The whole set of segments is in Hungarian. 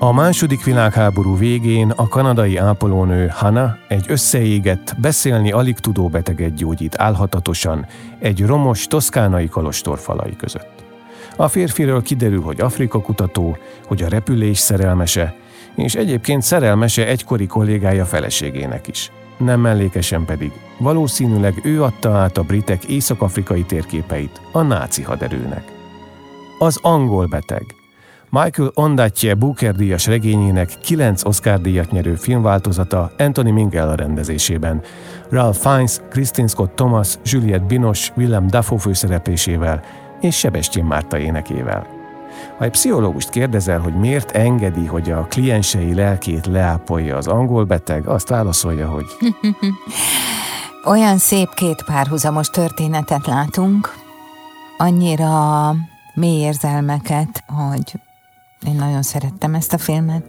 A második világháború végén a kanadai ápolónő Hana egy összeégett, beszélni alig tudó beteget gyógyít álhatatosan egy romos toszkánai kolostor falai között. A férfiről kiderül, hogy Afrika kutató, hogy a repülés szerelmese, és egyébként szerelmese egykori kollégája feleségének is. Nem mellékesen pedig, valószínűleg ő adta át a britek észak-afrikai térképeit a náci haderőnek. Az angol beteg – Michael Ondaatje Booker díjas regényének kilenc Oscar-díjat nyerő filmváltozata Anthony Minghella rendezésében, Ralph Fiennes, Christine Scott Thomas, Juliette Binoche, Willem Dafoe főszereplésével és Sebestyén Márta énekével. Ha egy pszichológust kérdezel, hogy miért engedi, hogy a kliensei lelkét leápolja az angol beteg, azt válaszolja, hogy... Olyan szép két párhuzamos történetet látunk, annyira mély érzelmeket, hogy én nagyon szerettem ezt a filmet.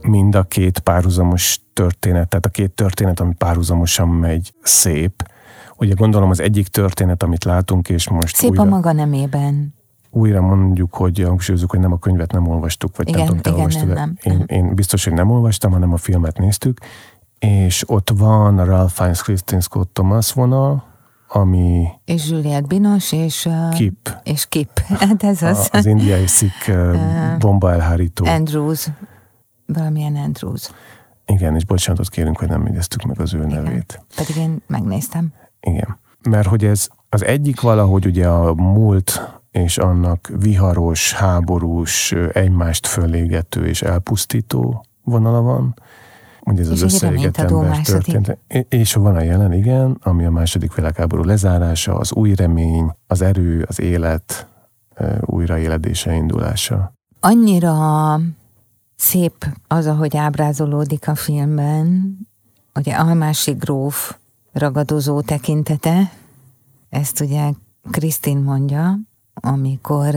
Mind a két párhuzamos történet, tehát a két történet, ami párhuzamosan megy, szép. Ugye gondolom az egyik történet, amit látunk, és most Szép újra, a maga nemében. Újra mondjuk, hogy hangsúlyozunk, hogy nem a könyvet nem olvastuk, vagy igen, nem tudom, te igen, olvastad. Nem, nem, én, én biztos, hogy nem olvastam, hanem a filmet néztük, és ott van Ralph Fiennes Christine Scott Thomas vonal, ami... És Juliette Binoche, és... Uh, Kip. És Kip. Hát ez az. A, az indiai szik uh, bomba elhárító. Andrews. Valamilyen Andrews. Igen, és bocsánatot kérünk, hogy nem jegyeztük meg az ő Igen. nevét. Pedig én megnéztem. Igen. Mert hogy ez az egyik valahogy ugye a múlt és annak viharos, háborús, egymást fölégető és elpusztító vonala van, Ugye ez és az összeégett ember történt. És van a jelen, igen, ami a második világháború lezárása, az új remény, az erő, az élet újraéledése, indulása. Annyira szép az, ahogy ábrázolódik a filmben, ugye Almási gróf ragadozó tekintete, ezt ugye Krisztin mondja, amikor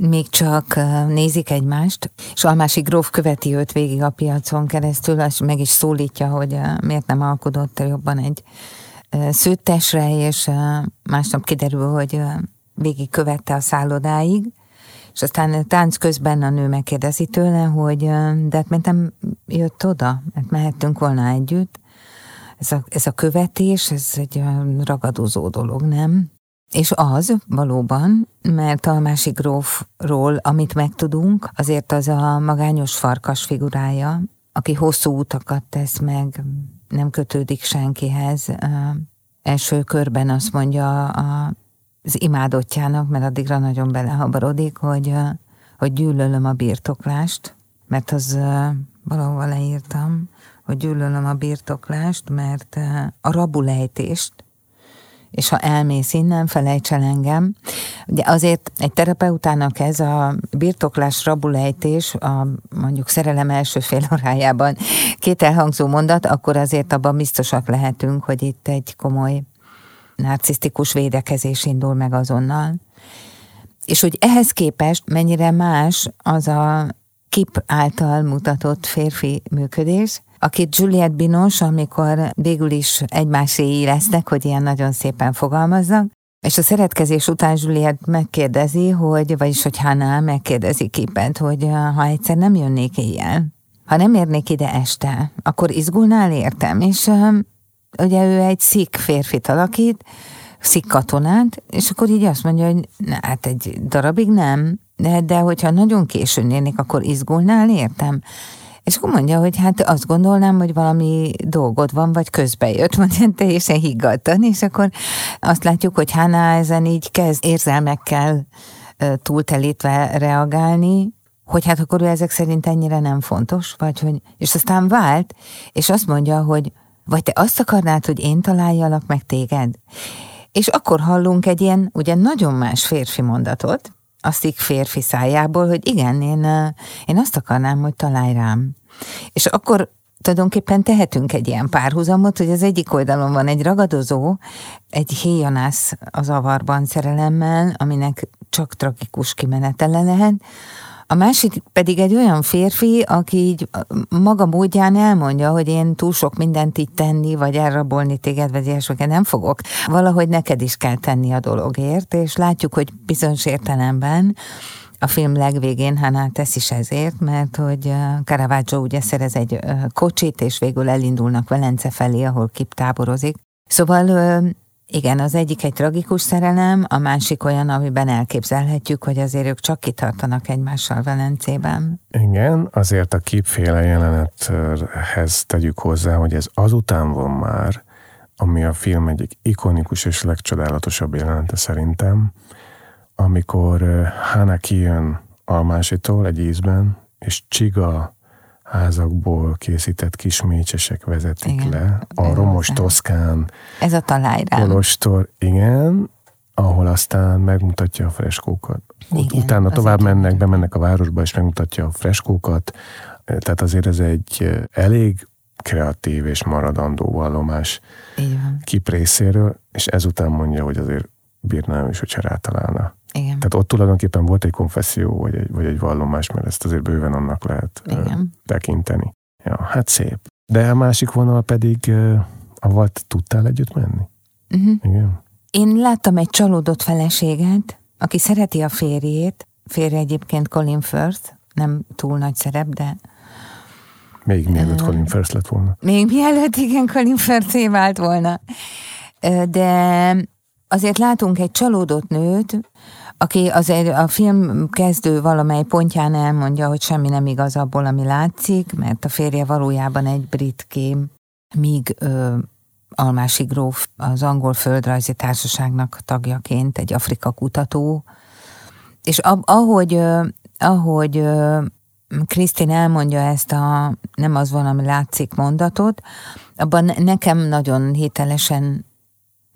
még csak nézik egymást, és Almási gróf követi őt végig a piacon keresztül, és meg is szólítja, hogy miért nem alkodott jobban egy szőttesre, és másnap kiderül, hogy végig követte a szállodáig, és aztán tánc közben a nő megkérdezi tőle, hogy de hát miért nem jött oda, mert mehettünk volna együtt. Ez a, ez a követés, ez egy ragadozó dolog, nem? És az valóban, mert a másik grófról, amit megtudunk, azért az a magányos farkas figurája, aki hosszú utakat tesz meg, nem kötődik senkihez. Első körben azt mondja az imádottjának, mert addigra nagyon belehabarodik, hogy, hogy gyűlölöm a birtoklást, mert az valahol leírtam, hogy gyűlölöm a birtoklást, mert a rabulejtést és ha elmész innen, felejts el engem. Ugye azért egy terapeutának ez a birtoklás rabulejtés, a mondjuk szerelem első fél órájában két elhangzó mondat, akkor azért abban biztosak lehetünk, hogy itt egy komoly narcisztikus védekezés indul meg azonnal. És hogy ehhez képest mennyire más az a kip által mutatott férfi működés, akit Juliette Binos, amikor végül is egymásé lesznek, hogy ilyen nagyon szépen fogalmazzak, és a szeretkezés után Juliette megkérdezi, hogy, vagyis hogy Hannah megkérdezi Kipet, hogy ha egyszer nem jönnék éjjel, ha nem érnék ide este, akkor izgulnál értem, és ugye ő egy szik férfit alakít, szik katonát, és akkor így azt mondja, hogy hát egy darabig nem, de, de hogyha nagyon későn érnék, akkor izgulnál, értem? És akkor mondja, hogy hát azt gondolnám, hogy valami dolgod van, vagy közbe jött, mondja, teljesen higgadtan, és akkor azt látjuk, hogy Hana ezen így kezd érzelmekkel túltelítve reagálni, hogy hát akkor ő ezek szerint ennyire nem fontos, vagy hogy, és aztán vált, és azt mondja, hogy vagy te azt akarnád, hogy én találjalak meg téged? És akkor hallunk egy ilyen, ugye nagyon más férfi mondatot, azt így férfi szájából, hogy igen, én, én azt akarnám, hogy találj rám. És akkor tulajdonképpen tehetünk egy ilyen párhuzamot, hogy az egyik oldalon van egy ragadozó, egy héjanász az avarban szerelemmel, aminek csak tragikus kimenetele lehet, a másik pedig egy olyan férfi, aki így maga módján elmondja, hogy én túl sok mindent így tenni, vagy elrabolni téged, vagy ilyesmiket nem fogok. Valahogy neked is kell tenni a dologért, és látjuk, hogy bizonyos értelemben a film legvégén Hannah tesz is ezért, mert hogy Caravaggio ugye szerez egy kocsit, és végül elindulnak Velence felé, ahol Kip táborozik. Szóval igen, az egyik egy tragikus szerelem, a másik olyan, amiben elképzelhetjük, hogy azért ők csak kitartanak egymással Velencében. Igen, azért a képféle jelenethez tegyük hozzá, hogy ez azután van már, ami a film egyik ikonikus és legcsodálatosabb jelenete szerintem, amikor Hana kijön Almásitól egy ízben, és Csiga házakból készített kis mécsesek vezetik igen, le. A romos toszkán Ez a talajrám. Kolostor, igen, ahol aztán megmutatja a freskókat. Igen, Utána tovább mennek, bemennek a városba, és megmutatja a freskókat. Tehát azért ez egy elég kreatív és maradandó vallomás Kip részéről, és ezután mondja, hogy azért bírnám is, hogyha rátalálna. Igen. Tehát ott tulajdonképpen volt egy konfesszió, vagy egy, vagy egy vallomás, mert ezt azért bőven annak lehet Igen. tekinteni. Ja, hát szép. De a másik vonal pedig, avval tudtál együtt menni? Uh-huh. Igen. Én láttam egy csalódott feleséget, aki szereti a férjét, férje egyébként Colin Firth, nem túl nagy szerep, de... Még mielőtt uh, Colin Firth lett volna. Még mielőtt, igen, Colin Firth vált volna. De azért látunk egy csalódott nőt, aki azért a film kezdő valamely pontján elmondja, hogy semmi nem igaz abból, ami látszik, mert a férje valójában egy brit kém, míg ö, Almási Gróf az angol földrajzi társaságnak tagjaként egy Afrika kutató, és ahogy, ö, ahogy Krisztin elmondja ezt a nem az van, ami látszik mondatot, abban nekem nagyon hitelesen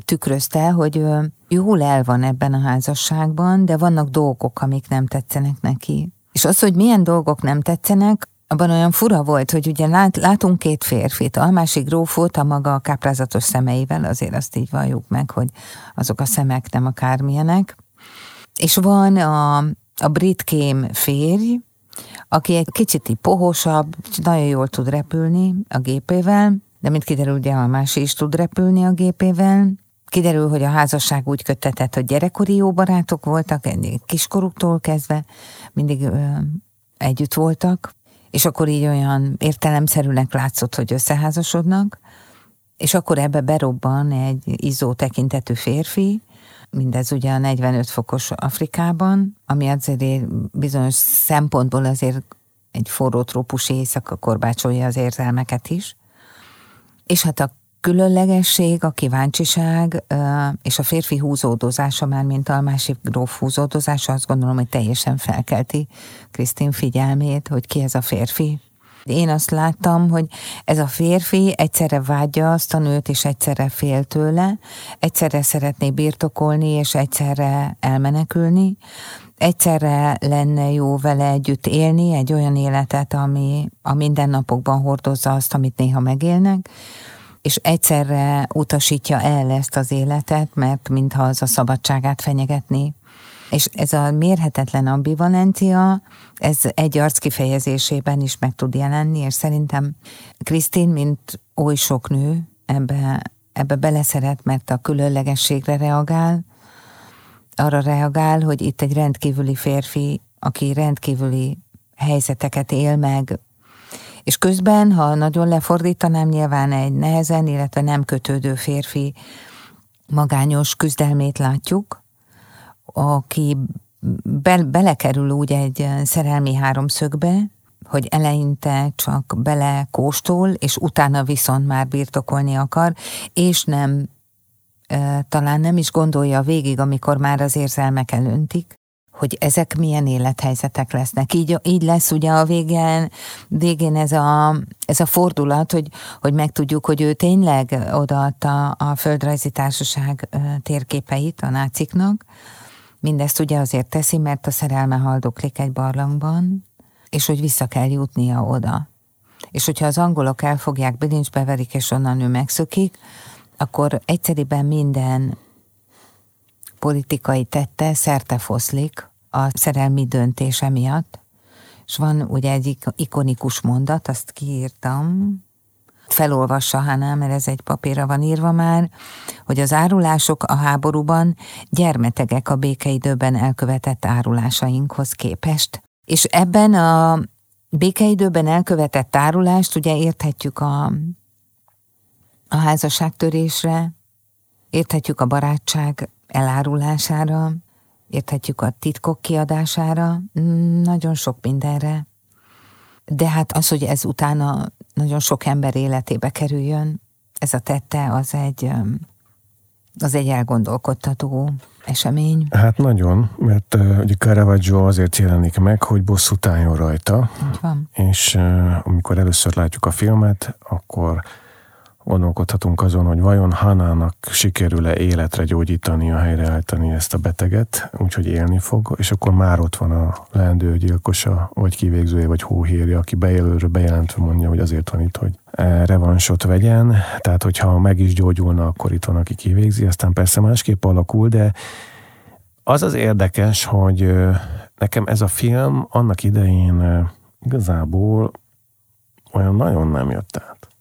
tükrözte, hogy jól el van ebben a házasságban, de vannak dolgok, amik nem tetszenek neki. És az, hogy milyen dolgok nem tetszenek, abban olyan fura volt, hogy ugye lát, látunk két férfit, a másik grófot a maga káprázatos szemeivel, azért azt így valljuk meg, hogy azok a szemek nem akármilyenek. És van a, a brit kém férj, aki egy kicsit pohosabb, nagyon jól tud repülni a gépével, de mint kiderül, ugye a másik is tud repülni a gépével, Kiderül, hogy a házasság úgy kötetett, hogy gyerekkori jó barátok voltak, kiskoruktól kezdve mindig ö, együtt voltak, és akkor így olyan értelemszerűnek látszott, hogy összeházasodnak, és akkor ebbe berobban egy izzó tekintetű férfi, mindez ugye a 45 fokos Afrikában, ami azért bizonyos szempontból azért egy forró trópusi éjszaka korbácsolja az érzelmeket is. És hát a különlegesség, a kíváncsiság és a férfi húzódozása, már mint a másik gróf húzódozása, azt gondolom, hogy teljesen felkelti Krisztin figyelmét, hogy ki ez a férfi. Én azt láttam, hogy ez a férfi egyszerre vágyja azt a nőt, és egyszerre fél tőle, egyszerre szeretné birtokolni, és egyszerre elmenekülni, egyszerre lenne jó vele együtt élni egy olyan életet, ami a mindennapokban hordozza azt, amit néha megélnek, és egyszerre utasítja el ezt az életet, mert mintha az a szabadságát fenyegetné. És ez a mérhetetlen ambivalencia, ez egy arc kifejezésében is meg tud jelenni, és szerintem Krisztin, mint oly sok nő, ebbe, ebbe beleszeret, mert a különlegességre reagál, arra reagál, hogy itt egy rendkívüli férfi, aki rendkívüli helyzeteket él meg, És közben, ha nagyon lefordítanám, nyilván egy nehezen, illetve nem kötődő férfi magányos küzdelmét látjuk, aki be, belekerül úgy egy szerelmi háromszögbe, hogy eleinte csak bele kóstol, és utána viszont már birtokolni akar, és nem, talán nem is gondolja végig, amikor már az érzelmek elöntik, hogy ezek milyen élethelyzetek lesznek. Így, így lesz ugye a végén, végén ez a, ez a fordulat, hogy, hogy megtudjuk, hogy ő tényleg odaadta a földrajzi társaság térképeit a náciknak. Mindezt ugye azért teszi, mert a szerelme haldoklik egy barlangban, és hogy vissza kell jutnia oda. És hogyha az angolok elfogják, bilincsbe verik, és onnan ő megszökik, akkor egyszerűen minden politikai tette szerte foszlik a szerelmi döntése miatt, és van ugye egy ikonikus mondat, azt kiírtam, felolvassa Hannah, mert ez egy papírra van írva már, hogy az árulások a háborúban gyermetegek a békeidőben elkövetett árulásainkhoz képest. És ebben a békeidőben elkövetett árulást ugye érthetjük a, a házasságtörésre, érthetjük a barátság elárulására, érthetjük a titkok kiadására, nagyon sok mindenre. De hát az, hogy ez utána nagyon sok ember életébe kerüljön, ez a tette, az egy, az egy elgondolkodtató esemény. Hát nagyon, mert uh, ugye Caravaggio azért jelenik meg, hogy bosszút álljon rajta. Így van. És uh, amikor először látjuk a filmet, akkor gondolkodhatunk azon, hogy vajon Hanának sikerül-e életre gyógyítani, a helyreállítani ezt a beteget, úgyhogy élni fog, és akkor már ott van a leendő gyilkosa, vagy kivégzője, vagy hóhérje, aki bejelölő bejelentve mondja, hogy azért van itt, hogy revansot vegyen, tehát hogyha meg is gyógyulna, akkor itt van, aki kivégzi, aztán persze másképp alakul, de az az érdekes, hogy nekem ez a film annak idején igazából olyan nagyon nem jött át.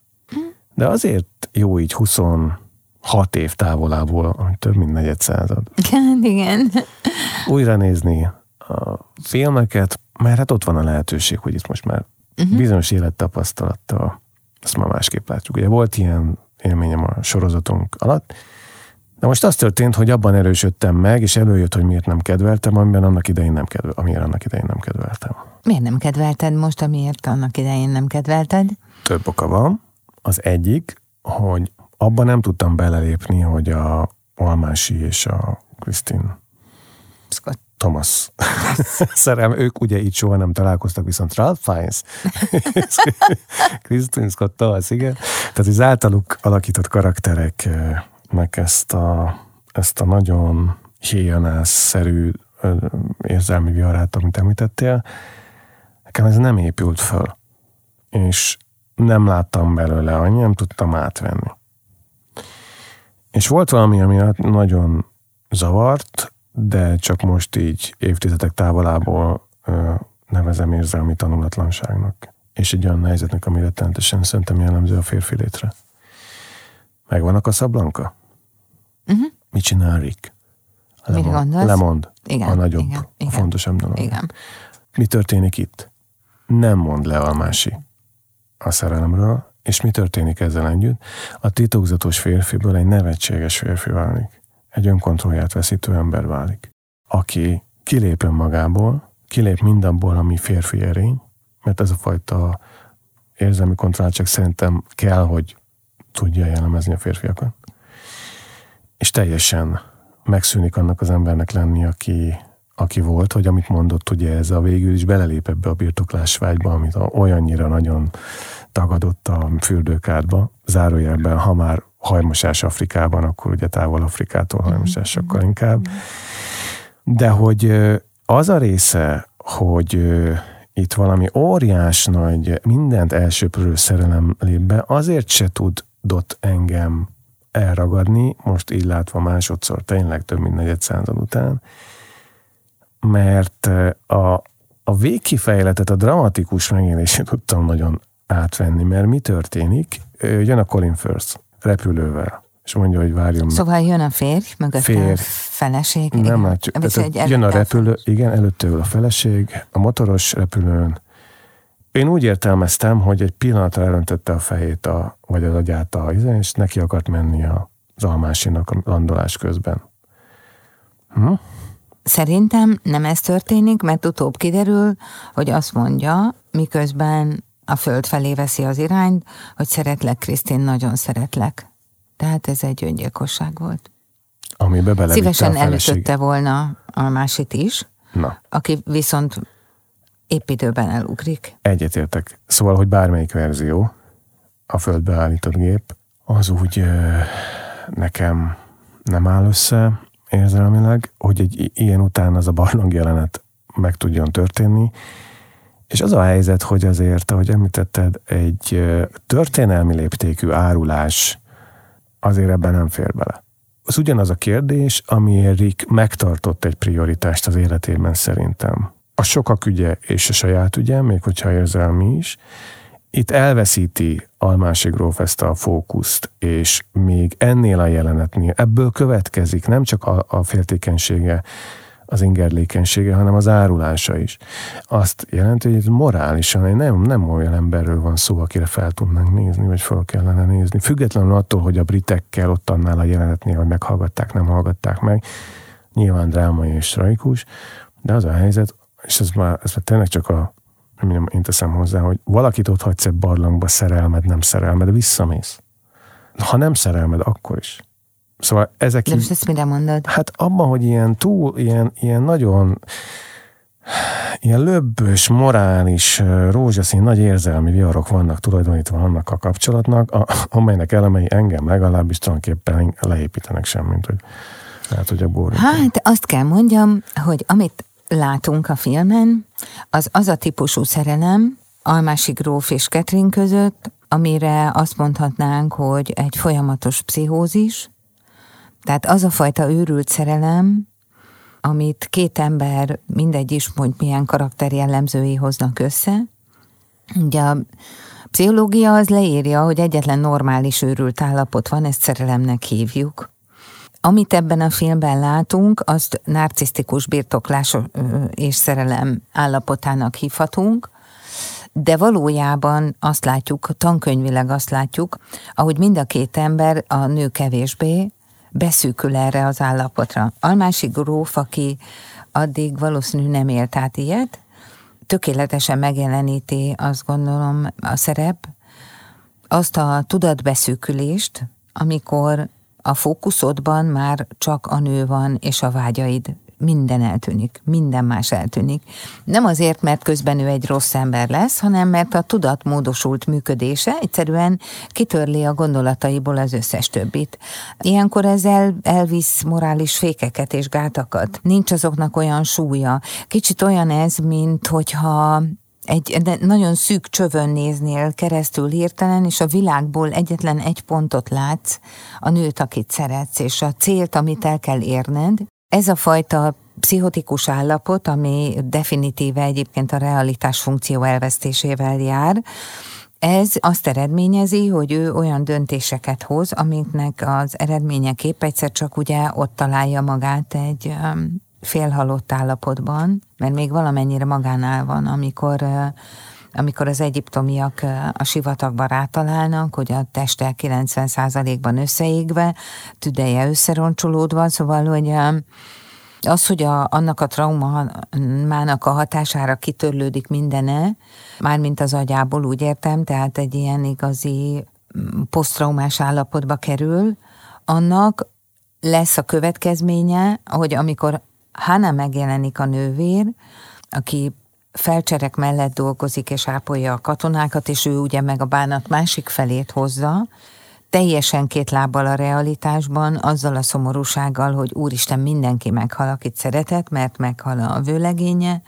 De azért jó így 26 év távolából, ami több mint negyed század. Igen. Újra nézni a filmeket, mert hát ott van a lehetőség, hogy itt most már uh-huh. bizonyos élettapasztalattal ezt már másképp látjuk. Ugye volt ilyen élményem a sorozatunk alatt, de most az történt, hogy abban erősödtem meg, és előjött, hogy miért nem kedveltem, amiben annak idején nem kedvel, amiért annak idején nem kedveltem. Miért nem kedvelted most, amiért annak idején nem kedvelted? Több oka van. Az egyik, hogy abban nem tudtam belelépni, hogy a Almási és a Krisztin Scott. Thomas szerem, ők ugye így soha nem találkoztak, viszont Ralph Fiennes Krisztin Scott Thomas, igen. Tehát az általuk alakított karaktereknek ezt a, ezt a nagyon héjanász-szerű érzelmi viharát, amit említettél, nekem ez nem épült föl. És nem láttam belőle annyi, nem tudtam átvenni. És volt valami, ami nagyon zavart, de csak most így évtizedek távolából ö, nevezem érzelmi tanulatlanságnak. És egy olyan helyzetnek, ami rettenetesen szerintem jellemző a férfi létre. Megvan a kaszablanka? Uh-huh. Mit csinál Rick? Lemond, lemond igen, a nagyobb, igen, a fontosabb dolog. Igen. Mi történik itt? Nem mond le Almási a szerelemről, és mi történik ezzel együtt? A titokzatos férfiből egy nevetséges férfi válik. Egy önkontrollját veszítő ember válik. Aki kilép önmagából, kilép mindabból, ami férfi erény, mert ez a fajta érzelmi kontroll csak szerintem kell, hogy tudja jellemezni a férfiakat. És teljesen megszűnik annak az embernek lenni, aki, aki volt, hogy amit mondott, ugye ez a végül is belelép ebbe a birtoklás vágyba, amit olyannyira nagyon tagadott a fürdőkádba. Zárójelben, ha már hajmosás Afrikában, akkor ugye távol Afrikától mhm. hajmosás sokkal inkább. De hogy az a része, hogy itt valami óriás nagy, mindent elsőprő szerelem lép be, azért se tudott engem elragadni, most így látva másodszor tényleg több mint negyed század után, mert a, a végkifejletet, a dramatikus megélését tudtam nagyon átvenni, mert mi történik? Jön a Colin Firth repülővel, és mondja, hogy várjon. Szóval jön a férj, mögött férj. a feleség. Nem látjuk. Tehát, jön a repülő, igen, előtte a feleség, a motoros repülőn, Én úgy értelmeztem, hogy egy pillanatra elöntötte a fejét, a, vagy az agyát a izé, és neki akart menni az almásinak a landolás közben. Hm? Szerintem nem ez történik, mert utóbb kiderül, hogy azt mondja, miközben a föld felé veszi az irányt, hogy szeretlek, Krisztin, nagyon szeretlek. Tehát ez egy öngyilkosság volt. Amibe Szívesen elütötte volna a másit is, Na. aki viszont épp időben elugrik. Egyetértek. Szóval, hogy bármelyik verzió, a földbe állított gép, az úgy ö, nekem nem áll össze érzelmileg, hogy egy ilyen után az a barlang jelenet meg tudjon történni, és az a helyzet, hogy azért, ahogy említetted, egy történelmi léptékű árulás azért ebben nem fér bele. Az ugyanaz a kérdés, amiért Rick megtartott egy prioritást az életében szerintem. A sokak ügye és a saját ügye, még hogyha érzelmi is, itt elveszíti Almási Gróf ezt a fókuszt, és még ennél a jelenetnél ebből következik nem csak a, a féltékenysége az ingerlékenysége, hanem az árulása is. Azt jelenti, hogy morálisan nem, nem olyan emberről van szó, akire fel tudnánk nézni, vagy fel kellene nézni. Függetlenül attól, hogy a britekkel ott annál a jelenetnél, hogy meghallgatták, nem hallgatták meg, nyilván drámai és tragikus, de az a helyzet, és ez már, ez már tényleg csak a én teszem hozzá, hogy valakit ott hagysz egy barlangba, szerelmed, nem szerelmed, visszamész. Ha nem szerelmed, akkor is. Szóval ezek... De most ezt mire mondod? Hát abban, hogy ilyen túl, ilyen, ilyen nagyon ilyen löbbös, morális, rózsaszín, nagy érzelmi viharok vannak tulajdonítva annak a kapcsolatnak, a, amelynek elemei engem legalábbis tulajdonképpen leépítenek semmint, hogy hát, hogy a bor. Hát azt kell mondjam, hogy amit látunk a filmen, az az a típusú szerelem, Almási gróf és Ketrin között, amire azt mondhatnánk, hogy egy folyamatos pszichózis, tehát az a fajta őrült szerelem, amit két ember, mindegy is, hogy milyen karakterjellemzői hoznak össze. Ugye a pszichológia az leírja, hogy egyetlen normális őrült állapot van, ezt szerelemnek hívjuk. Amit ebben a filmben látunk, azt narcisztikus birtoklás és szerelem állapotának hívhatunk, de valójában azt látjuk, tankönyvileg azt látjuk, ahogy mind a két ember, a nő kevésbé, beszűkül erre az állapotra. Almási gróf, aki addig valószínű nem élt át ilyet, tökéletesen megjeleníti, azt gondolom, a szerep, azt a tudatbeszűkülést, amikor a fókuszodban már csak a nő van és a vágyaid minden eltűnik, minden más eltűnik. Nem azért, mert közben ő egy rossz ember lesz, hanem mert a tudatmódosult működése egyszerűen kitörli a gondolataiból az összes többit. Ilyenkor ezzel elvisz morális fékeket és gátakat. Nincs azoknak olyan súlya. Kicsit olyan ez, mint hogyha egy nagyon szűk csövön néznél keresztül hirtelen, és a világból egyetlen egy pontot látsz, a nőt, akit szeretsz, és a célt, amit el kell érned, ez a fajta pszichotikus állapot, ami definitíve egyébként a realitás funkció elvesztésével jár, ez azt eredményezi, hogy ő olyan döntéseket hoz, amiknek az eredményeképp egyszer csak ugye ott találja magát egy um, félhalott állapotban, mert még valamennyire magánál van, amikor amikor az egyiptomiak a sivatagba rátalálnak, hogy a teste 90%-ban összeégve, tüdeje összeroncsolódva, szóval, hogy az, hogy a, annak a traumának a hatására kitörlődik mindene, mármint az agyából úgy értem, tehát egy ilyen igazi mm, posztraumás állapotba kerül, annak lesz a következménye, hogy amikor Hanna megjelenik a nővér, aki felcserek mellett dolgozik és ápolja a katonákat, és ő ugye meg a bánat másik felét hozza, teljesen két lábbal a realitásban, azzal a szomorúsággal, hogy úristen mindenki meghal, akit szeretett, mert meghal a vőlegénye,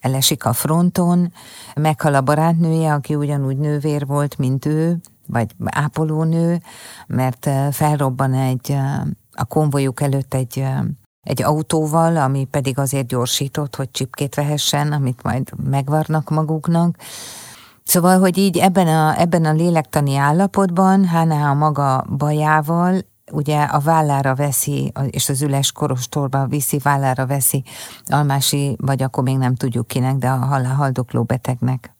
elesik a fronton, meghal a barátnője, aki ugyanúgy nővér volt, mint ő, vagy ápolónő, mert eh, felrobban egy, eh, a konvojuk előtt egy eh, egy autóval, ami pedig azért gyorsított, hogy csipkét vehessen, amit majd megvarnak maguknak, Szóval, hogy így ebben a, ebben a lélektani állapotban Hána a maga bajával ugye a vállára veszi, és az üles korostorba viszi, vállára veszi Almási, vagy akkor még nem tudjuk kinek, de a haldokló betegnek.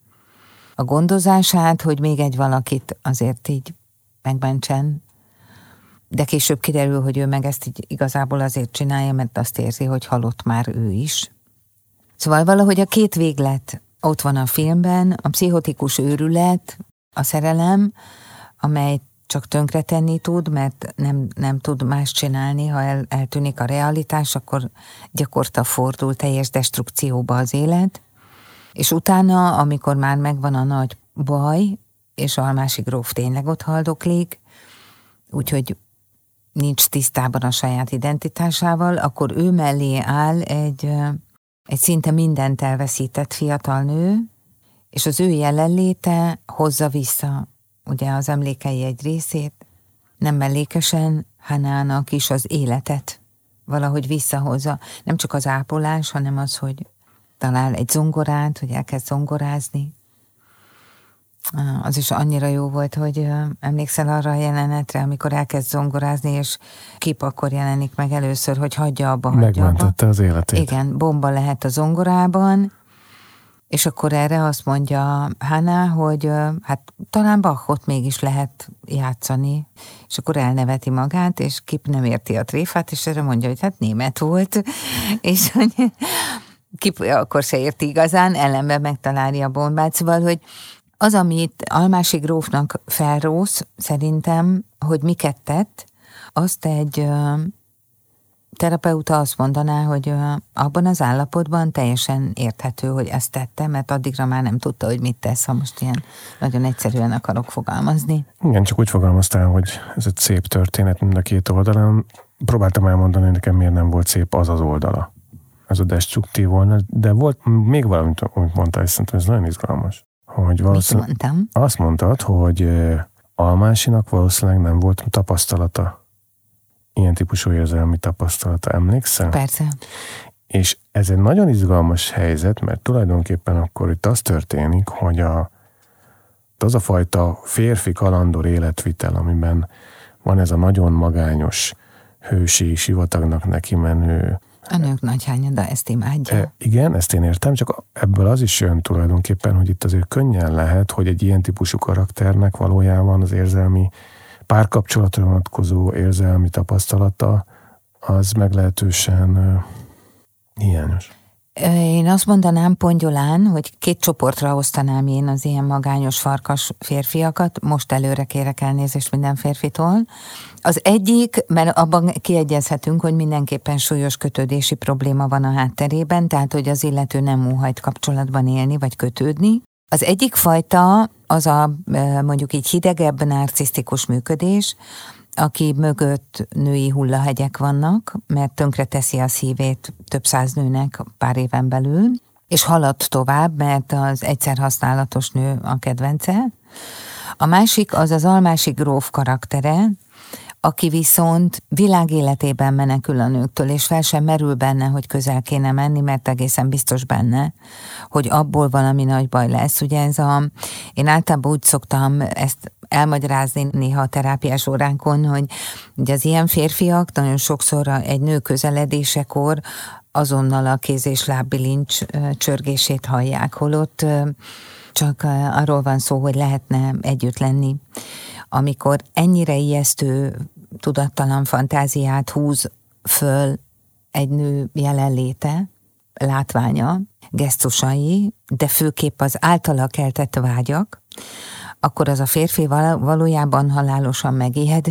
a gondozását, hogy még egy valakit azért így megmentsen. De később kiderül, hogy ő meg ezt így igazából azért csinálja, mert azt érzi, hogy halott már ő is. Szóval valahogy a két véglet ott van a filmben, a pszichotikus őrület, a szerelem, amely csak tönkretenni tud, mert nem, nem tud más csinálni, ha el, eltűnik a realitás, akkor gyakorta fordul teljes destrukcióba az élet. És utána, amikor már megvan a nagy baj, és a másik gróf tényleg ott haldoklik, úgyhogy nincs tisztában a saját identitásával, akkor ő mellé áll egy, egy szinte mindent elveszített fiatal nő, és az ő jelenléte hozza vissza ugye az emlékei egy részét, nem mellékesen Hanának is az életet valahogy visszahozza. Nem csak az ápolás, hanem az, hogy talál egy zongorát, hogy elkezd zongorázni. Az is annyira jó volt, hogy emlékszel arra a jelenetre, amikor elkezd zongorázni, és kip akkor jelenik meg először, hogy hagyja abba, hagyja Megmentette abba. az életét. Igen, bomba lehet a zongorában, és akkor erre azt mondja Hana, hogy hát talán Bachot mégis lehet játszani, és akkor elneveti magát, és Kip nem érti a tréfát, és erre mondja, hogy hát német volt, és hogy Kip akkor se érti igazán, ellenben megtalálja a bombát, szóval, hogy az, amit Almási grófnak felrósz, szerintem, hogy miket tett, azt egy terapeuta azt mondaná, hogy abban az állapotban teljesen érthető, hogy ezt tette, mert addigra már nem tudta, hogy mit tesz, ha most ilyen nagyon egyszerűen akarok fogalmazni. Igen, csak úgy fogalmaztál, hogy ez egy szép történet mind a két oldalon. Próbáltam elmondani, hogy nekem miért nem volt szép az az oldala. Ez a destruktív volna, de volt még valamit, amit mondtál, és szerintem ez nagyon izgalmas. Hogy valószínűleg Mit mondtam? Azt mondtad, hogy Almásinak valószínűleg nem volt tapasztalata ilyen típusú érzelmi tapasztalata, emlékszel? Persze. És ez egy nagyon izgalmas helyzet, mert tulajdonképpen akkor itt az történik, hogy a, az a fajta férfi kalandor életvitel, amiben van ez a nagyon magányos, hősi, sivatagnak neki menő, a nők nagy hányada ezt imádja. E, igen, ezt én értem, csak ebből az is jön tulajdonképpen, hogy itt azért könnyen lehet, hogy egy ilyen típusú karakternek valójában az érzelmi párkapcsolatra vonatkozó érzelmi tapasztalata az meglehetősen hiányos. Én azt mondanám pongyolán, hogy két csoportra osztanám én az ilyen magányos farkas férfiakat, most előre kérek elnézést minden férfitól. Az egyik, mert abban kiegyezhetünk, hogy mindenképpen súlyos kötődési probléma van a hátterében, tehát hogy az illető nem óhajt kapcsolatban élni vagy kötődni. Az egyik fajta az a mondjuk így hidegebb narcisztikus működés, aki mögött női hullahegyek vannak, mert tönkre teszi a szívét több száz nőnek pár éven belül, és halad tovább, mert az egyszer használatos nő a kedvence. A másik az az almási gróf karaktere, aki viszont világéletében menekül a nőktől, és fel sem merül benne, hogy közel kéne menni, mert egészen biztos benne, hogy abból valami nagy baj lesz. Ugye ez a, én általában úgy szoktam ezt elmagyarázni néha a terápiás óránkon, hogy ugye az ilyen férfiak nagyon sokszor egy nő közeledésekor azonnal a kéz és lábbilincs csörgését hallják, holott csak arról van szó, hogy lehetne együtt lenni. Amikor ennyire ijesztő tudattalan fantáziát húz föl egy nő jelenléte, látványa, gesztusai, de főképp az általa keltett vágyak, akkor az a férfi valójában halálosan megijed.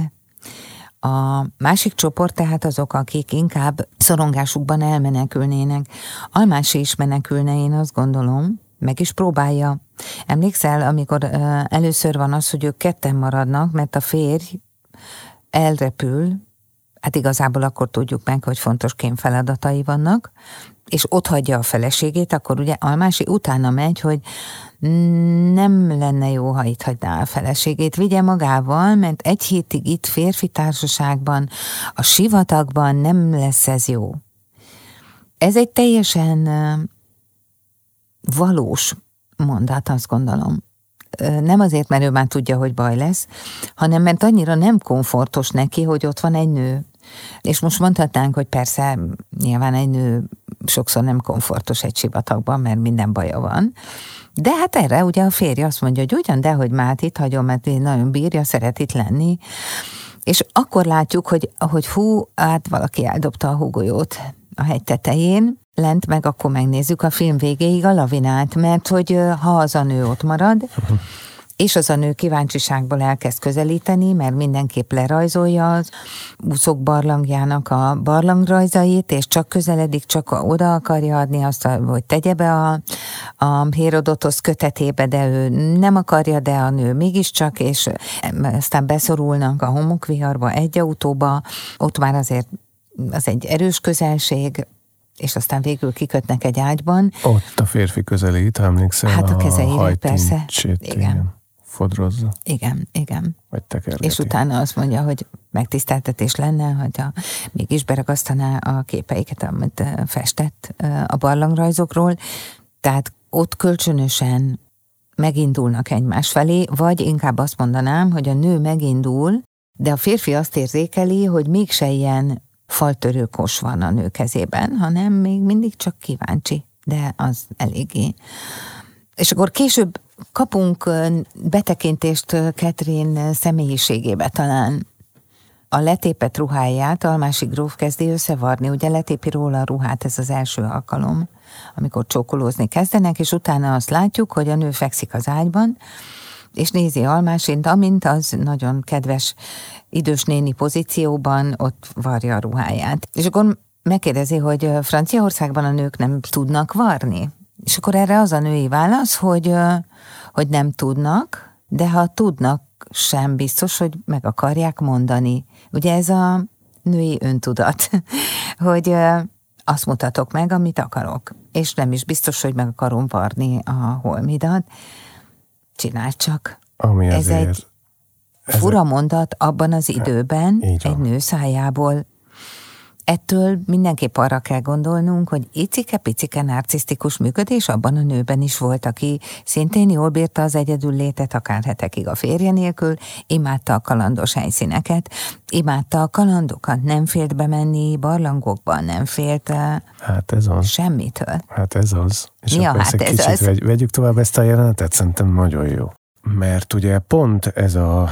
A másik csoport tehát azok, akik inkább szorongásukban elmenekülnének. Almási is menekülne, én azt gondolom, meg is próbálja. Emlékszel, amikor először van az, hogy ők ketten maradnak, mert a férj elrepül, hát igazából akkor tudjuk meg, hogy fontos kémfeladatai vannak, és ott hagyja a feleségét, akkor ugye Almási utána megy, hogy nem lenne jó, ha itt hagyná a feleségét, vigye magával, mert egy hétig itt férfi társaságban, a sivatagban nem lesz ez jó. Ez egy teljesen valós mondat, azt gondolom. Nem azért, mert ő már tudja, hogy baj lesz, hanem mert annyira nem komfortos neki, hogy ott van egy nő. És most mondhatnánk, hogy persze nyilván egy nő sokszor nem komfortos egy sivatagban, mert minden baja van. De hát erre ugye a férje azt mondja, hogy ugyan, de hogy már itt hagyom, mert nagyon bírja, szeret itt lenni. És akkor látjuk, hogy, hogy hú, hát valaki eldobta a húgolyót a hegy tetején, lent meg akkor megnézzük a film végéig a lavinát, mert hogy ha az a nő ott marad, és az a nő kíváncsiságból elkezd közelíteni, mert mindenképp lerajzolja az úszók barlangjának a barlangrajzait, és csak közeledik, csak oda akarja adni azt, hogy tegye be a, a Hérodotosz kötetébe, de ő nem akarja, de a nő mégiscsak, és aztán beszorulnak a homokviharba, egy autóba, ott már azért az egy erős közelség, és aztán végül kikötnek egy ágyban. Ott a férfi közelít, emlékszel? Hát a kezeire, persze. Igen. igen. Fodrozza. Igen, igen. Vagy tekergeti. És utána azt mondja, hogy megtiszteltetés lenne, hogyha mégis beragasztaná a képeiket, amit festett a barlangrajzokról. Tehát ott kölcsönösen megindulnak egymás felé, vagy inkább azt mondanám, hogy a nő megindul, de a férfi azt érzékeli, hogy mégse ilyen faltörő kos van a nő kezében, hanem még mindig csak kíváncsi, de az eléggé. És akkor később kapunk betekintést Ketrin személyiségébe talán. A letépet ruháját Almási gróf kezdi összevarni, ugye letépi róla a ruhát, ez az első alkalom, amikor csókolózni kezdenek, és utána azt látjuk, hogy a nő fekszik az ágyban, és nézi Almásint, amint az nagyon kedves idős néni pozícióban ott varja a ruháját. És akkor megkérdezi, hogy Franciaországban a nők nem tudnak varni? És akkor erre az a női válasz, hogy, hogy nem tudnak, de ha tudnak, sem biztos, hogy meg akarják mondani. Ugye ez a női öntudat, hogy azt mutatok meg, amit akarok. És nem is biztos, hogy meg akarom varni a holmidat. Csinálj csak. Ami ez egy fura mondat abban az időben egy nő szájából. Ettől mindenképp arra kell gondolnunk, hogy icike-picike narcisztikus működés abban a nőben is volt, aki szintén jól bírta az egyedül létet, akár hetekig a férje nélkül, imádta a kalandos helyszíneket, imádta a kalandokat, nem félt bemenni barlangokba, nem félt hát ez az. semmitől. Hát ez az. És ja, akkor hát ez kicsit az. Vegy, vegyük tovább ezt a jelenetet, szerintem nagyon jó. Mert ugye pont ez a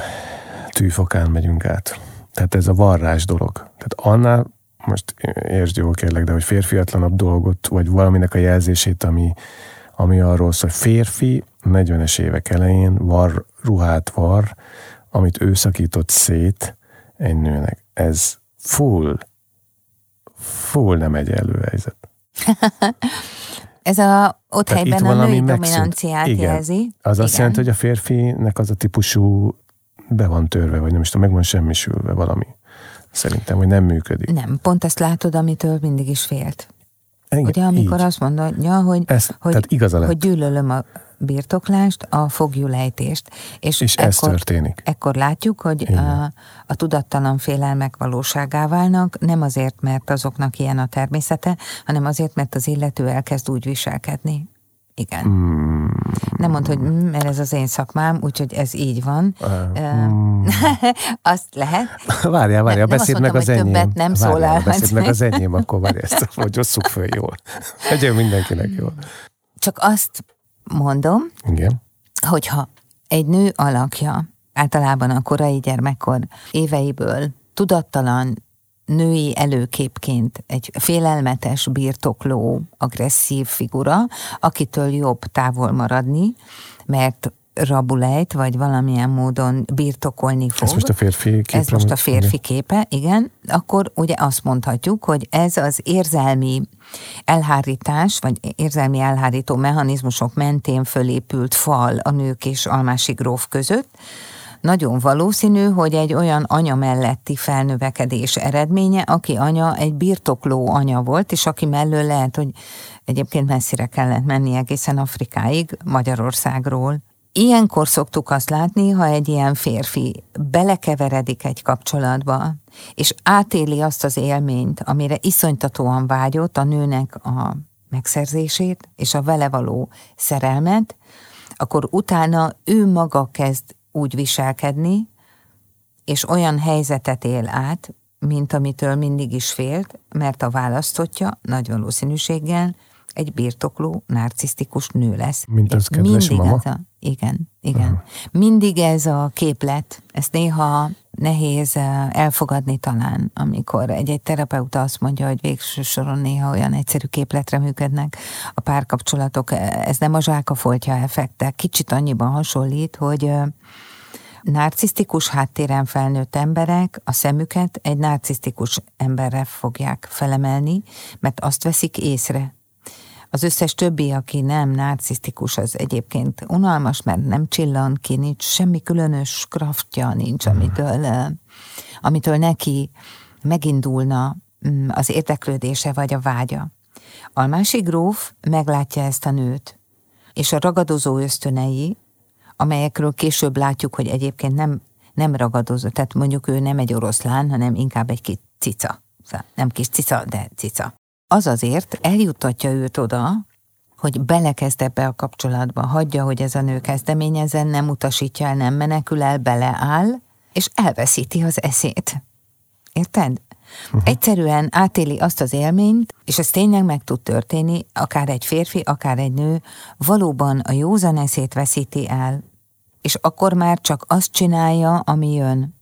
tűfokán megyünk át. Tehát ez a varrás dolog. Tehát annál most értsd jól kérlek, de hogy férfiatlanabb dolgot, vagy valaminek a jelzését, ami, ami arról szól, hogy férfi 40-es évek elején var, ruhát var, amit ő szakított szét egy nőnek. Ez full, full nem egyenlő helyzet. Ez a ott Tehát helyben a női dominanciát Igen. jelzi. Az Igen. azt jelenti, hogy a férfinek az a típusú be van törve, vagy nem is tudom, meg van semmisülve valami. Szerintem, hogy nem működik. Nem, pont ezt látod, amitől mindig is félt. Igen, Ugye, amikor így. azt mondja, hogy, ezt, hogy, hogy gyűlölöm a birtoklást, a fogjulejtést. És, és ekkor, ez történik. Ekkor látjuk, hogy a, a tudattalan félelmek valóságá válnak, nem azért, mert azoknak ilyen a természete, hanem azért, mert az illető elkezd úgy viselkedni, igen. Mm. Nem mondd, hogy mert ez az én szakmám, úgyhogy ez így van. Mm. Azt lehet. Várjál, várjál, beszéld meg az enyém. Többet nem szólál. Beszéld meg az enyém, akkor várj ezt, hogy osszuk föl jól. Legyen mindenkinek jól. Csak azt mondom, Igen. hogyha egy nő alakja általában a korai gyermekkor éveiből tudattalan női előképként egy félelmetes, birtokló, agresszív figura, akitől jobb távol maradni, mert rabulejt, vagy valamilyen módon birtokolni fog. Ez most a férfi képe? Ez most a férfi képe, igen. Akkor ugye azt mondhatjuk, hogy ez az érzelmi elhárítás, vagy érzelmi elhárító mechanizmusok mentén fölépült fal a nők és almási gróf között, nagyon valószínű, hogy egy olyan anya melletti felnövekedés eredménye, aki anya egy birtokló anya volt, és aki mellől lehet, hogy egyébként messzire kellett menni egészen Afrikáig, Magyarországról. Ilyenkor szoktuk azt látni, ha egy ilyen férfi belekeveredik egy kapcsolatba, és átéli azt az élményt, amire iszonytatóan vágyott a nőnek a megszerzését, és a vele való szerelmet, akkor utána ő maga kezd úgy viselkedni, és olyan helyzetet él át, mint amitől mindig is félt, mert a választotja nagy valószínűséggel egy birtokló, narcisztikus nő lesz. Mint az kedves Mindig mama? Ez a, igen, igen. Uh-huh. Mindig ez a képlet, ezt néha nehéz eh, elfogadni talán, amikor egy-egy terapeuta azt mondja, hogy végső soron néha olyan egyszerű képletre működnek a párkapcsolatok. Ez nem a zsákafoltja effekte, kicsit annyiban hasonlít, hogy eh, narcisztikus háttéren felnőtt emberek a szemüket egy narcisztikus emberre fogják felemelni, mert azt veszik észre. Az összes többi, aki nem narcisztikus, az egyébként unalmas, mert nem csillan ki, nincs semmi különös kraftja, nincs, amitől, eh, amitől neki megindulna mm, az érdeklődése vagy a vágya. A másik gróf meglátja ezt a nőt, és a ragadozó ösztönei, amelyekről később látjuk, hogy egyébként nem, nem ragadozó, tehát mondjuk ő nem egy oroszlán, hanem inkább egy kis cica. Szóval nem kis cica, de cica. Az azért eljuttatja őt oda, hogy belekezd ebbe a kapcsolatba, hagyja, hogy ez a nő kezdeményezen, nem utasítja el, nem menekül el, beleáll, és elveszíti az eszét. Érted? Uh-huh. Egyszerűen átéli azt az élményt, és ez tényleg meg tud történni, akár egy férfi, akár egy nő, valóban a józan eszét veszíti el, és akkor már csak azt csinálja, ami jön.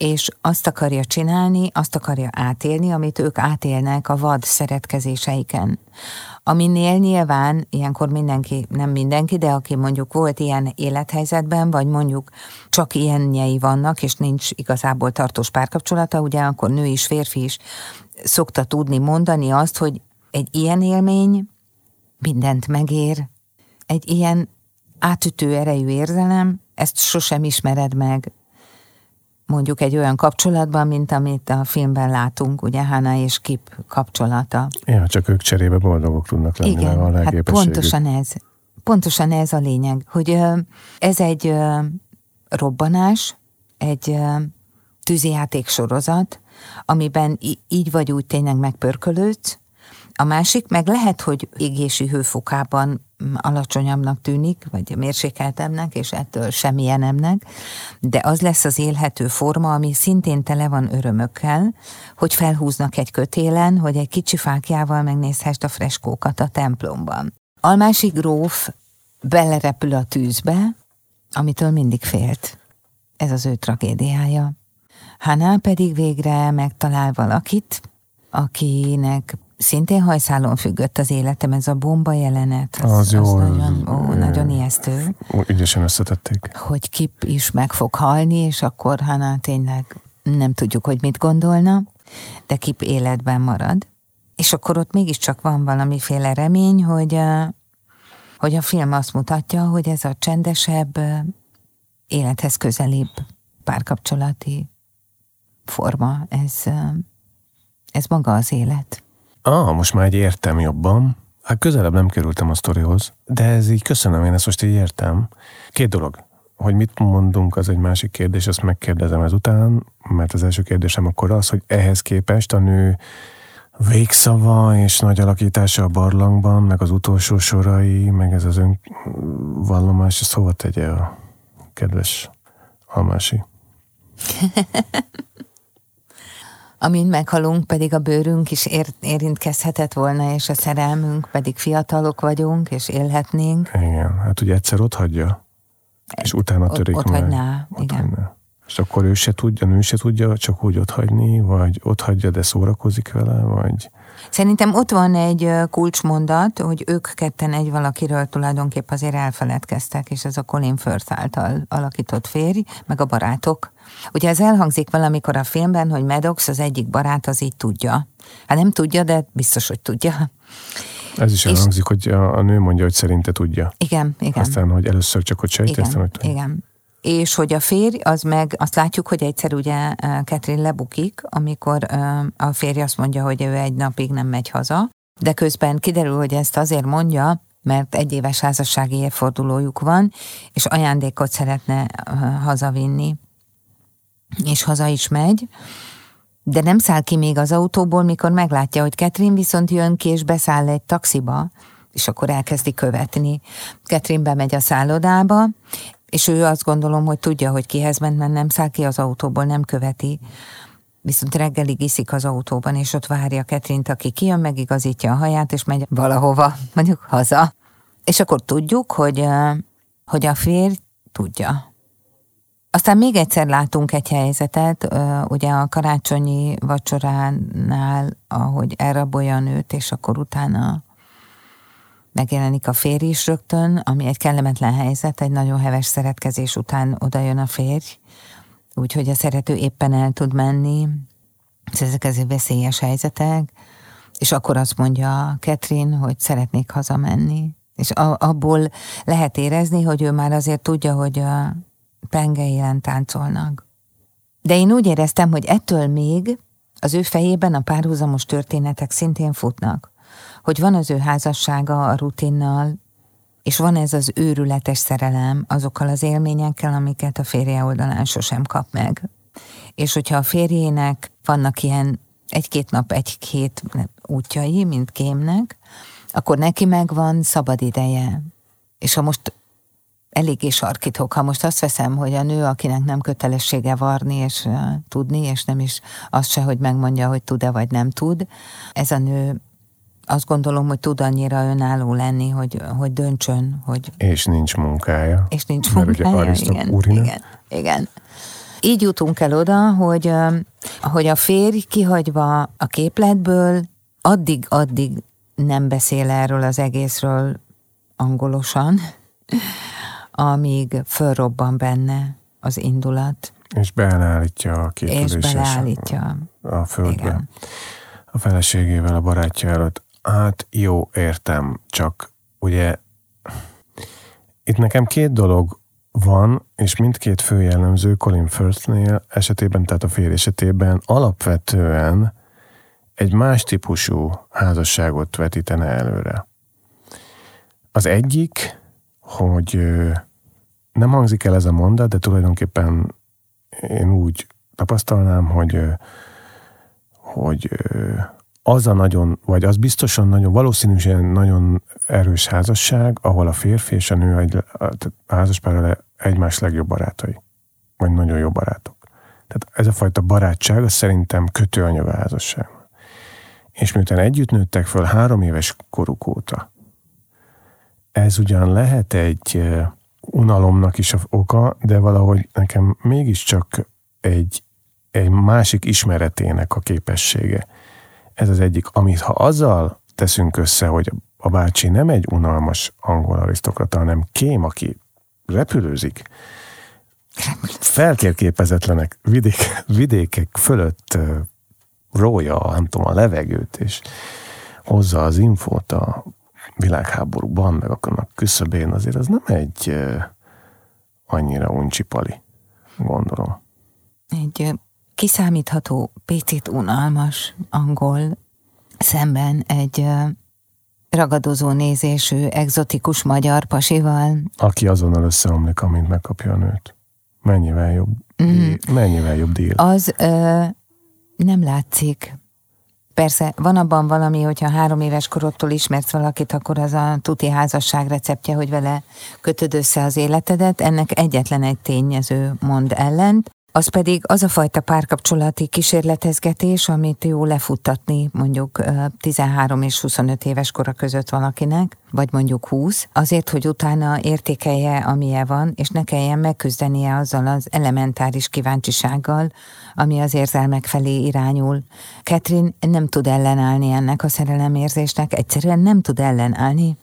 És azt akarja csinálni, azt akarja átélni, amit ők átélnek a vad szeretkezéseiken. Aminél nyilván ilyenkor mindenki, nem mindenki, de aki mondjuk volt ilyen élethelyzetben, vagy mondjuk csak ilyenjei vannak, és nincs igazából tartós párkapcsolata, ugye akkor nő is, férfi is szokta tudni mondani azt, hogy egy ilyen élmény mindent megér, egy ilyen átütő erejű érzelem, ezt sosem ismered meg, mondjuk egy olyan kapcsolatban, mint amit a filmben látunk, ugye Hana és Kip kapcsolata. Ja, csak ők cserébe boldogok tudnak lenni. Igen, a hát pontosan ez. Pontosan ez a lényeg, hogy ez egy robbanás, egy tűzijáték sorozat, amiben így vagy úgy tényleg megpörkölődsz, a másik meg lehet, hogy égési hőfokában alacsonyabbnak tűnik, vagy mérsékeltebbnek, és ettől semmilyenemnek, de az lesz az élhető forma, ami szintén tele van örömökkel, hogy felhúznak egy kötélen, hogy egy kicsi fákjával megnézhessd a freskókat a templomban. Almási gróf belerepül a tűzbe, amitől mindig félt. Ez az ő tragédiája. Haná pedig végre megtalál valakit, akinek szintén hajszálon függött az életem, ez a bomba jelenet. Az, az jó. Az nagyon, ó, nagyon ijesztő. Ügyesen összetették. Hogy Kip is meg fog halni, és akkor Hana tényleg nem tudjuk, hogy mit gondolna, de Kip életben marad. És akkor ott mégiscsak van valamiféle remény, hogy, hogy a film azt mutatja, hogy ez a csendesebb, élethez közelibb párkapcsolati forma, ez, ez maga az élet. Ah, most már egy értem jobban. Hát közelebb nem kerültem a sztorihoz, de ez így köszönöm, én ezt most így értem. Két dolog. Hogy mit mondunk, az egy másik kérdés, azt megkérdezem ezután, mert az első kérdésem akkor az, hogy ehhez képest a nő végszava és nagy alakítása a barlangban, meg az utolsó sorai, meg ez az önvallomás, ezt hova tegye a kedves Almási? Amin meghalunk, pedig a bőrünk is ér, érintkezhetett volna, és a szerelmünk, pedig fiatalok vagyunk, és élhetnénk. Igen, hát ugye egyszer ott hagyja, és utána törik ott, ott meg. Hagyná, ott igen. Hagyná. És akkor ő se tudja, nő se tudja csak úgy ott hagyni, vagy ott hagyja, de szórakozik vele, vagy... Szerintem ott van egy kulcsmondat, hogy ők ketten egy valakiről tulajdonképp azért elfeledkeztek, és ez a Colin Firth által alakított férj, meg a barátok. Ugye ez elhangzik valamikor a filmben, hogy Maddox az egyik barát az így tudja. Hát nem tudja, de biztos, hogy tudja. Ez is elhangzik, és... hogy a, a nő mondja, hogy szerinte tudja. Igen, igen. Aztán, hogy először csak hogy sejti, aztán, hogy tudja. Igen, és hogy a férj, az meg azt látjuk, hogy egyszer ugye Catherine lebukik, amikor a férj azt mondja, hogy ő egy napig nem megy haza, de közben kiderül, hogy ezt azért mondja, mert egy éves házassági évfordulójuk van, és ajándékot szeretne hazavinni. És haza is megy, de nem száll ki még az autóból, mikor meglátja, hogy Catherine viszont jön ki, és beszáll egy taxiba, és akkor elkezdi követni. Catherine bemegy a szállodába, és ő azt gondolom, hogy tudja, hogy kihez ment, mert nem száll ki az autóból, nem követi. viszont reggelig iszik az autóban, és ott várja Ketrint, aki kijön, megigazítja a haját, és megy valahova, mondjuk haza. És akkor tudjuk, hogy, hogy a férj tudja. Aztán még egyszer látunk egy helyzetet, ugye a karácsonyi vacsoránál, ahogy elrabolja a nőt, és akkor utána megjelenik a férj is rögtön, ami egy kellemetlen helyzet, egy nagyon heves szeretkezés után oda jön a férj, úgyhogy a szerető éppen el tud menni, ezek ezért veszélyes helyzetek, és akkor azt mondja Ketrin, hogy szeretnék hazamenni. És abból lehet érezni, hogy ő már azért tudja, hogy a pengeilen táncolnak. De én úgy éreztem, hogy ettől még az ő fejében a párhuzamos történetek szintén futnak. Hogy van az ő házassága a rutinnal, és van ez az őrületes szerelem azokkal az élményekkel, amiket a férje oldalán sosem kap meg. És hogyha a férjének vannak ilyen egy-két nap, egy-két útjai, mint kémnek, akkor neki megvan szabad ideje. És ha most eléggé sarkítok, ha most azt veszem, hogy a nő, akinek nem kötelessége varni és uh, tudni, és nem is azt se, hogy megmondja, hogy tud-e vagy nem tud, ez a nő azt gondolom, hogy tud annyira önálló lenni, hogy, hogy döntsön, hogy... És nincs munkája. És nincs Mert munkája, ugye igen, igen, igen. Így jutunk el oda, hogy, hogy a férj kihagyva a képletből addig-addig nem beszél erről az egészről angolosan, amíg fölrobban benne az indulat. És beállítja a És beleállítja. A, a földbe. Igen. A feleségével, a barátja előtt. Hát jó, értem, csak ugye itt nekem két dolog van, és mindkét fő jellemző Colin Firthnél esetében, tehát a férj esetében alapvetően egy más típusú házasságot vetítene előre. Az egyik, hogy nem hangzik el ez a mondat, de tulajdonképpen én úgy tapasztalnám, hogy, hogy az a nagyon, vagy az biztosan nagyon, valószínűleg nagyon erős házasság, ahol a férfi és a nő egy, a házaspár egymás legjobb barátai. Vagy nagyon jó barátok. Tehát ez a fajta barátság, az szerintem kötőanyag a házasság. És miután együtt nőttek föl három éves koruk óta, ez ugyan lehet egy unalomnak is a oka, de valahogy nekem mégiscsak egy, egy másik ismeretének a képessége. Ez az egyik, amit ha azzal teszünk össze, hogy a bácsi nem egy unalmas angol arisztokrata, hanem kém, aki repülőzik, felkérképezetlenek vidék, vidékek fölött rója, nem tudom, a levegőt, és hozza az infót a világháborúban, meg annak küszöbén, azért az nem egy annyira uncsipali, gondolom. Egy kiszámítható, picit unalmas angol szemben egy ragadozó nézésű, egzotikus magyar pasival. Aki azonnal összeomlik, amint megkapja a nőt. Mennyivel jobb, mm. mennyivel jobb díl. Az ö, nem látszik. Persze, van abban valami, hogyha három éves korodtól ismersz valakit, akkor az a tuti házasság receptje, hogy vele kötöd össze az életedet. Ennek egyetlen egy tényező mond ellent, az pedig az a fajta párkapcsolati kísérletezgetés, amit jó lefuttatni mondjuk 13 és 25 éves kora között valakinek, vagy mondjuk 20, azért, hogy utána értékelje, amilyen van, és ne kelljen megküzdenie azzal az elementáris kíváncsisággal, ami az érzelmek felé irányul. Ketrin nem tud ellenállni ennek a szerelemérzésnek, egyszerűen nem tud ellenállni.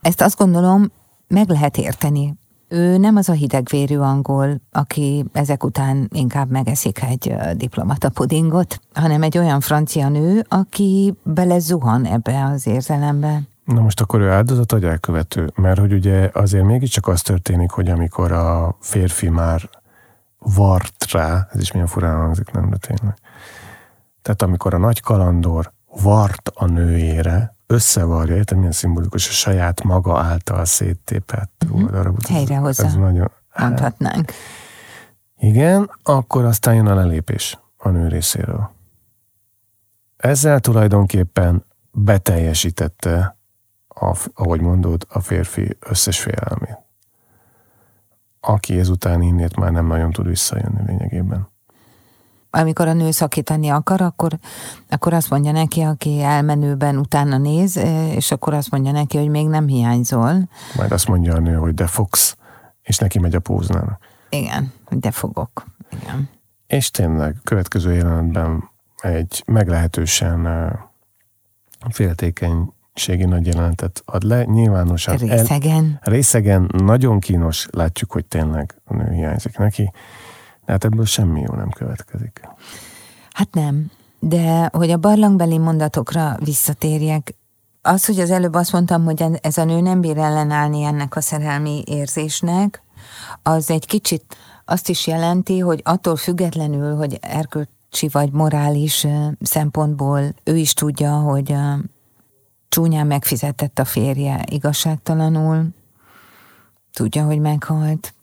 Ezt azt gondolom, meg lehet érteni. Ő nem az a hidegvérű angol, aki ezek után inkább megeszik egy diplomata pudingot, hanem egy olyan francia nő, aki bele zuhan ebbe az érzelembe. Na most akkor ő áldozat vagy elkövető? Mert hogy ugye azért mégiscsak az történik, hogy amikor a férfi már vart rá, ez is milyen furán hangzik, nem, de tényleg. Tehát amikor a nagy kalandor vart a nőjére, összevarja, érted, milyen szimbolikus a saját maga által széttépett uh-huh. darabot. Helyrehozza, ez nagyon, mondhatnánk. Igen, akkor aztán jön a lelépés a nő részéről. Ezzel tulajdonképpen beteljesítette, a, ahogy mondod, a férfi összes félelmét. Aki ezután innét már nem nagyon tud visszajönni lényegében. Amikor a nő szakítani akar, akkor, akkor azt mondja neki, aki elmenőben utána néz, és akkor azt mondja neki, hogy még nem hiányzol. Majd azt mondja a nő, hogy de fogsz, és neki megy a póznának. Igen, de fogok. Igen. És tényleg, következő jelenetben egy meglehetősen féltékenységi nagy jelenetet ad le, nyilvánosan. Részegen. El, részegen, nagyon kínos, látjuk, hogy tényleg a nő hiányzik neki, de hát ebből semmi jó nem következik. Hát nem, de hogy a barlangbeli mondatokra visszatérjek, az, hogy az előbb azt mondtam, hogy ez a nő nem bír ellenállni ennek a szerelmi érzésnek, az egy kicsit azt is jelenti, hogy attól függetlenül, hogy erkölcsi vagy morális szempontból ő is tudja, hogy csúnyán megfizetett a férje igazságtalanul, tudja, hogy meghalt,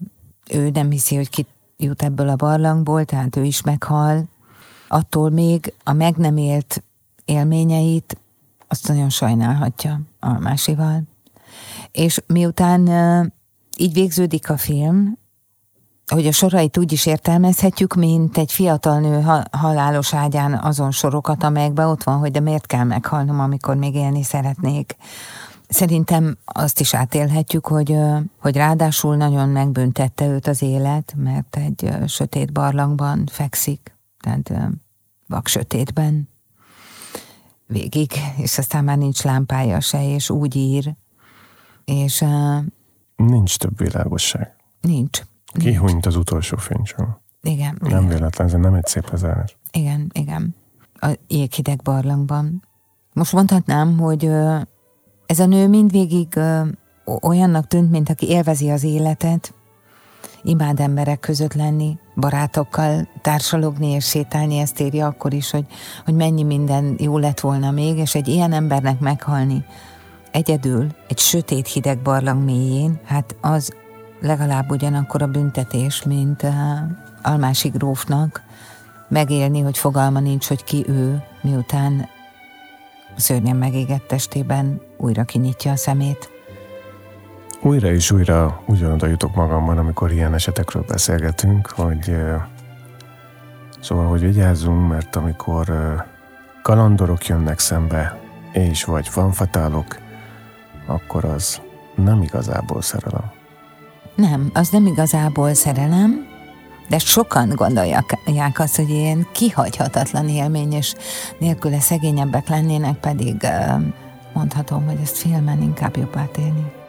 ő nem hiszi, hogy ki jut ebből a barlangból, tehát ő is meghal, attól még a meg nem élt élményeit azt nagyon sajnálhatja a másival. És miután így végződik a film, hogy a sorait úgy is értelmezhetjük, mint egy fiatal nő halálos ágyán azon sorokat, amelyekben ott van, hogy de miért kell meghalnom, amikor még élni szeretnék. Szerintem azt is átélhetjük, hogy, hogy ráadásul nagyon megbüntette őt az élet, mert egy sötét barlangban fekszik, tehát vak sötétben végig, és aztán már nincs lámpája se, és úgy ír, és... Nincs több világosság. Nincs. Kihunyt az utolsó fénycsó. Igen. Nem igen. véletlen, ez nem egy szép lezárás. Igen, igen. A jéghideg barlangban. Most mondhatnám, hogy ez a nő mindvégig olyannak tűnt, mint aki élvezi az életet, imád emberek között lenni, barátokkal társalogni és sétálni, ezt írja akkor is, hogy, hogy mennyi minden jó lett volna még, és egy ilyen embernek meghalni egyedül, egy sötét hideg barlang mélyén, hát az legalább ugyanakkor a büntetés, mint uh, Almási grófnak megélni, hogy fogalma nincs, hogy ki ő, miután szörnyen megégett testében újra kinyitja a szemét. Újra és újra ugyanoda jutok magamban, amikor ilyen esetekről beszélgetünk, hogy szóval, hogy vigyázzunk, mert amikor kalandorok jönnek szembe, és vagy fanfatálok, akkor az nem igazából szerelem. Nem, az nem igazából szerelem, de sokan gondolják azt, hogy ilyen kihagyhatatlan élmény, és nélküle szegényebbek lennének, pedig mondhatom, hogy ezt filmen inkább jobb átélni.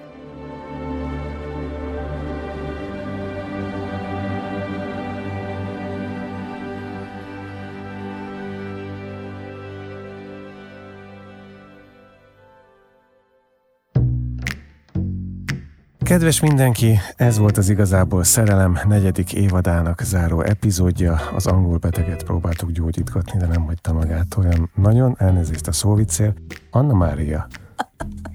Kedves mindenki, ez volt az igazából szerelem negyedik évadának záró epizódja. Az angol beteget próbáltuk gyógyítgatni, de nem hagyta magát olyan nagyon. Elnézést a szóvicél. Anna Mária,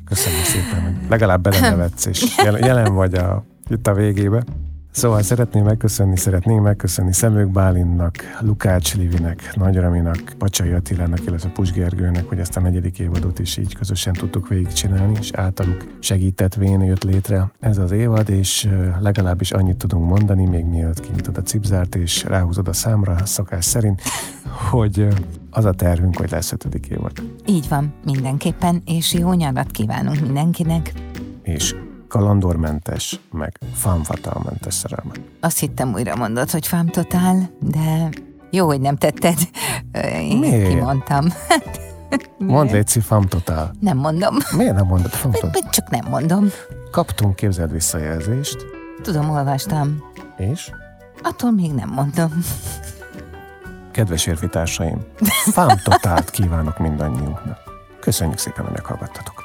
köszönöm szépen, hogy legalább belenevetsz, és jelen vagy a, itt a végébe. Szóval szeretném megköszönni, szeretnénk megköszönni Szemők Bálinnak, Lukács Livinek, Nagy Raminak, Pacsai Attilának, illetve Pus Gergőnek, hogy ezt a negyedik évadot is így közösen tudtuk végigcsinálni, és általuk segítetvén jött létre ez az évad, és legalábbis annyit tudunk mondani, még mielőtt kinyitod a cipzárt, és ráhúzod a számra szokás szerint, hogy az a tervünk, hogy lesz ötödik évad. Így van, mindenképpen, és jó nyarat kívánunk mindenkinek. És kalandormentes, meg fámfatálmentes szerelmet. Azt hittem újra mondod, hogy fámtotál, de jó, hogy nem tetted. Én Miért? kimondtam. Mondd Léci, fámtotál. Nem mondom. Miért nem mondod fámtotál? Csak nem mondom. Kaptunk, képzeld visszajelzést. Tudom, olvastam. És? Attól még nem mondom. Kedves érvitársaim, fámtotált kívánok mindannyiunknak. Köszönjük szépen, hogy meghallgattatok.